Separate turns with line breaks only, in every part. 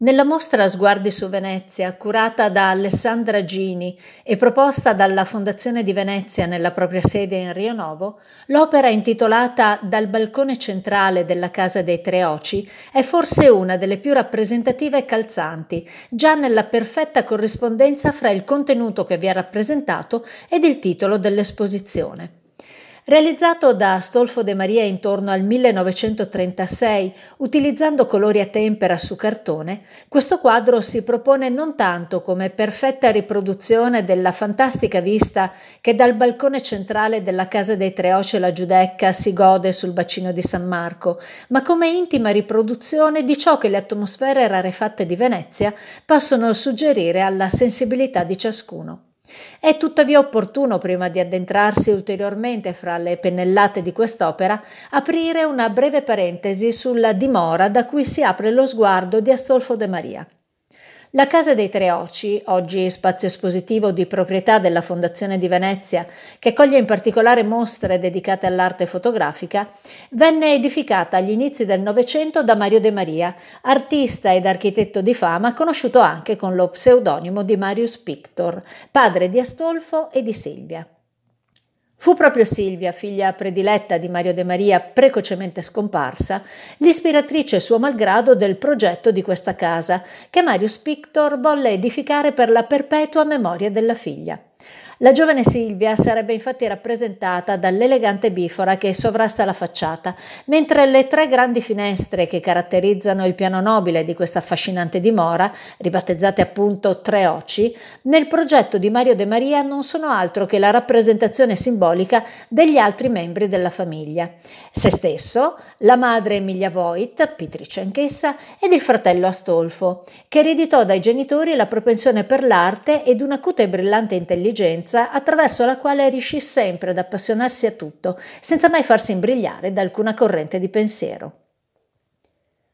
Nella mostra Sguardi su Venezia, curata da Alessandra Gini e proposta dalla Fondazione di Venezia nella propria sede in Rio Novo, l'opera intitolata Dal balcone centrale della Casa dei Tre Oci è forse una delle più rappresentative e calzanti, già nella perfetta corrispondenza fra il contenuto che vi è rappresentato ed il titolo dell'esposizione. Realizzato da Astolfo De Maria intorno al 1936, utilizzando colori a tempera su cartone, questo quadro si propone non tanto come perfetta riproduzione della fantastica vista che dal balcone centrale della Casa dei Treoci e la Giudecca si gode sul bacino di San Marco, ma come intima riproduzione di ciò che le atmosfere rarefatte di Venezia possono suggerire alla sensibilità di ciascuno. È tuttavia opportuno, prima di addentrarsi ulteriormente fra le pennellate di quest'opera, aprire una breve parentesi sulla dimora da cui si apre lo sguardo di Astolfo de Maria. La Casa dei Tre Oci, oggi spazio espositivo di proprietà della Fondazione di Venezia, che coglie in particolare mostre dedicate all'arte fotografica, venne edificata agli inizi del Novecento da Mario De Maria, artista ed architetto di fama, conosciuto anche con lo pseudonimo di Marius Pictor, padre di Astolfo e di Silvia. Fu proprio Silvia, figlia prediletta di Mario De Maria, precocemente scomparsa, l'ispiratrice suo malgrado del progetto di questa casa, che Marius Pictor volle edificare per la perpetua memoria della figlia. La giovane Silvia sarebbe infatti rappresentata dall'elegante bifora che sovrasta la facciata, mentre le tre grandi finestre che caratterizzano il piano nobile di questa affascinante dimora, ribattezzate appunto Tre Oci, nel progetto di Mario De Maria non sono altro che la rappresentazione simbolica degli altri membri della famiglia. Se stesso, la madre Emilia Voit, pittrice anch'essa, ed il fratello Astolfo, che ereditò dai genitori la propensione per l'arte ed un'acuta e brillante intelligenza esperienza attraverso la quale riuscì sempre ad appassionarsi a tutto, senza mai farsi imbrigliare da alcuna corrente di pensiero.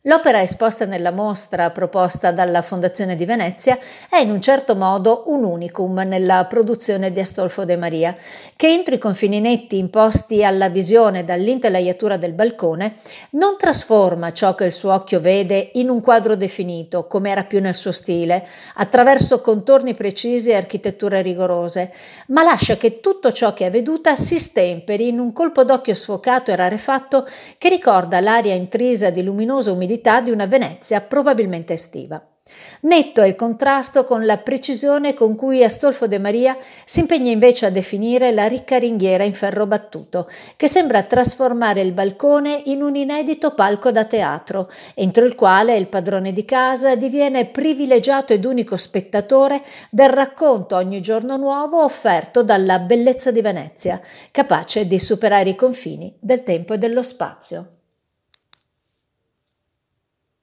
L'opera esposta nella mostra proposta dalla Fondazione di Venezia è in un certo modo un unicum nella produzione di Astolfo De Maria, che entro i confini netti imposti alla visione dall'intelaiatura del balcone non trasforma ciò che il suo occhio vede in un quadro definito, come era più nel suo stile, attraverso contorni precisi e architetture rigorose, ma lascia che tutto ciò che è veduta si stemperi in un colpo d'occhio sfocato e rarefatto che ricorda l'aria intrisa di luminosa umidità umidità di una Venezia probabilmente estiva. Netto è il contrasto con la precisione con cui Astolfo De Maria si impegna invece a definire la ricca ringhiera in ferro battuto, che sembra trasformare il balcone in un inedito palco da teatro, entro il quale il padrone di casa diviene privilegiato ed unico spettatore del racconto ogni giorno nuovo offerto dalla bellezza di Venezia, capace di superare i confini del tempo e dello spazio.